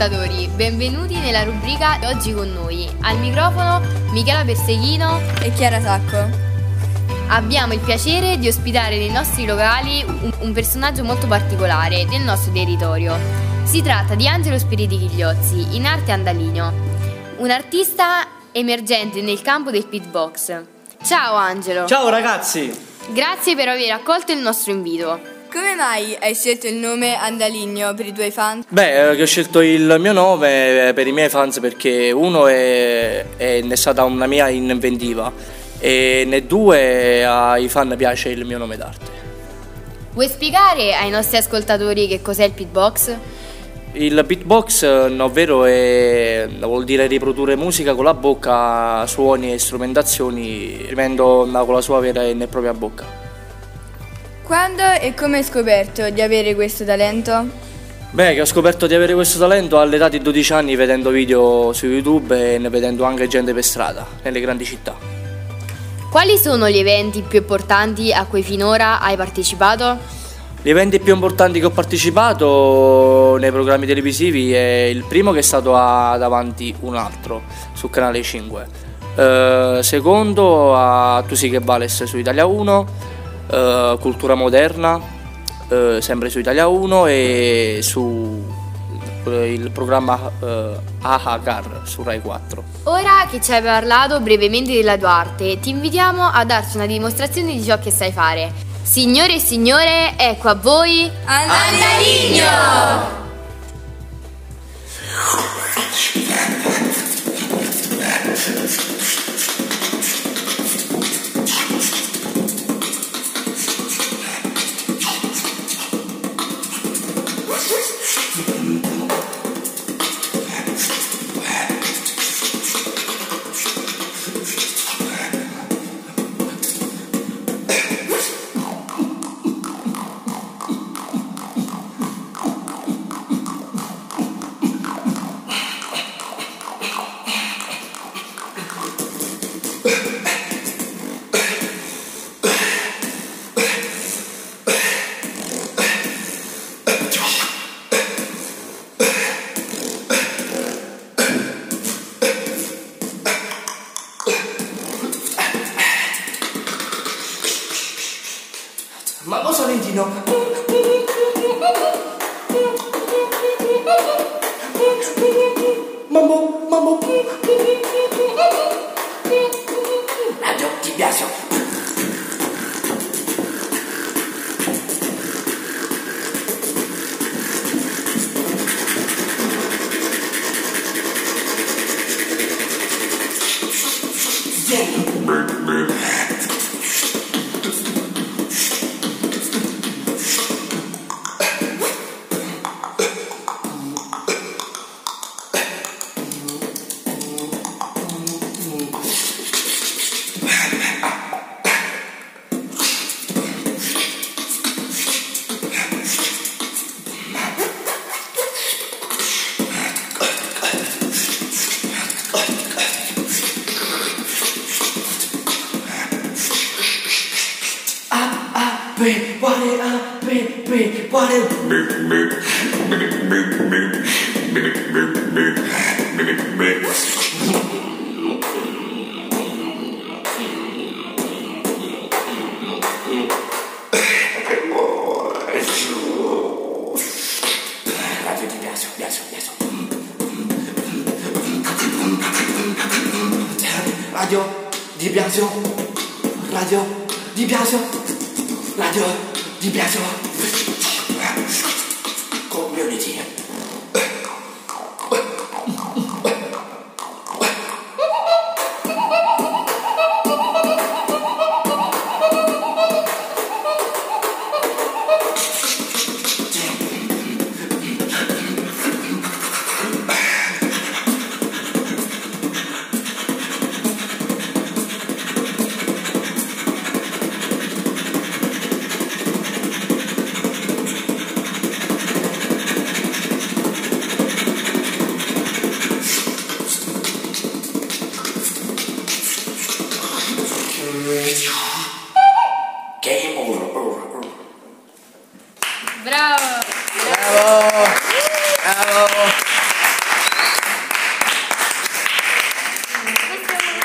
ascoltatori, benvenuti nella rubrica Oggi con noi. Al microfono Michela Perseghino e Chiara Sacco. Abbiamo il piacere di ospitare nei nostri locali un, un personaggio molto particolare del nostro territorio. Si tratta di Angelo Spiriti Ghigliozzi, in arte andaligno, un artista emergente nel campo del pitbox. Ciao Angelo! Ciao ragazzi! Grazie per aver accolto il nostro invito. Come mai hai scelto il nome Andaligno per i tuoi fans? Beh, eh, ho scelto il mio nome eh, per i miei fans perché uno è, è, è stata una mia inventiva e né due ai fan piace il mio nome d'arte. Vuoi spiegare ai nostri ascoltatori che cos'è il pitbox? Il beatbox, ovvero è, vuol dire riprodurre musica con la bocca, suoni e strumentazioni, ripendo con la sua vera e propria bocca. Quando e come hai scoperto di avere questo talento? Beh, che ho scoperto di avere questo talento all'età di 12 anni vedendo video su YouTube e ne vedendo anche gente per strada, nelle grandi città. Quali sono gli eventi più importanti a cui finora hai partecipato? Gli eventi più importanti che ho partecipato nei programmi televisivi è il primo che è stato a davanti un altro su Canale 5. Uh, secondo a Tu sì che vales su Italia 1 uh, cultura moderna, uh, sempre su Italia 1 e su il programma uh, Ahagar su Rai 4. Ora che ci hai parlato brevemente della tua arte, ti invitiamo a darci una dimostrazione di ciò che sai fare. Signore e signore, ecco a voi Andaligno! Mago Solentino. Mambo, mambo. Radio Yeah. P, P, quale Radio di Biasio, Biasio, Biasio. Radio di Biasio, Radio di Game over. Bravo! Bravo! Bravo!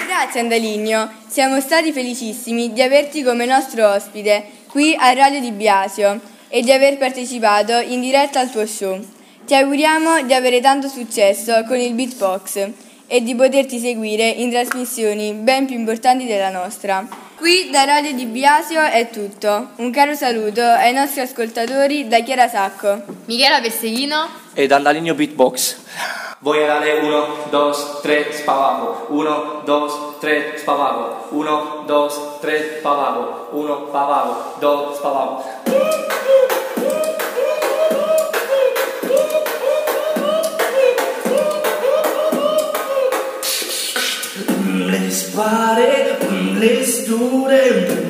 Grazie Andaligno, siamo stati felicissimi di averti come nostro ospite qui a Radio di Biasio e di aver partecipato in diretta al tuo show. Ti auguriamo di avere tanto successo con il beatbox e di poterti seguire in trasmissioni ben più importanti della nostra. Qui da Radio di Biasio è tutto. Un caro saluto ai nostri ascoltatori da Chiara Sacco, Michela Perseghino E Dandaligno Beatbox. Voy a darle 1, 2, 3, spavago. 1, 2, 3, spavago. 1, 2, 3, spavago. 1, spavago. 2, spavago. dure,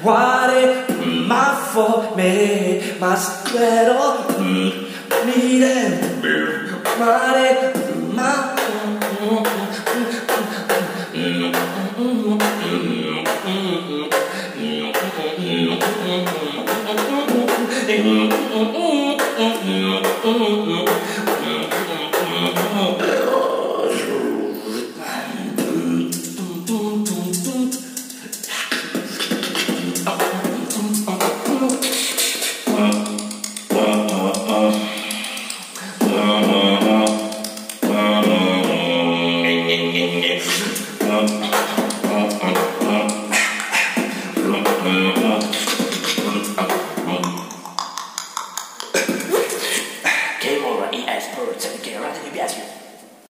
guare, ma fome, ma spero, mm, mire, mare, ma... Mm-hmm. note.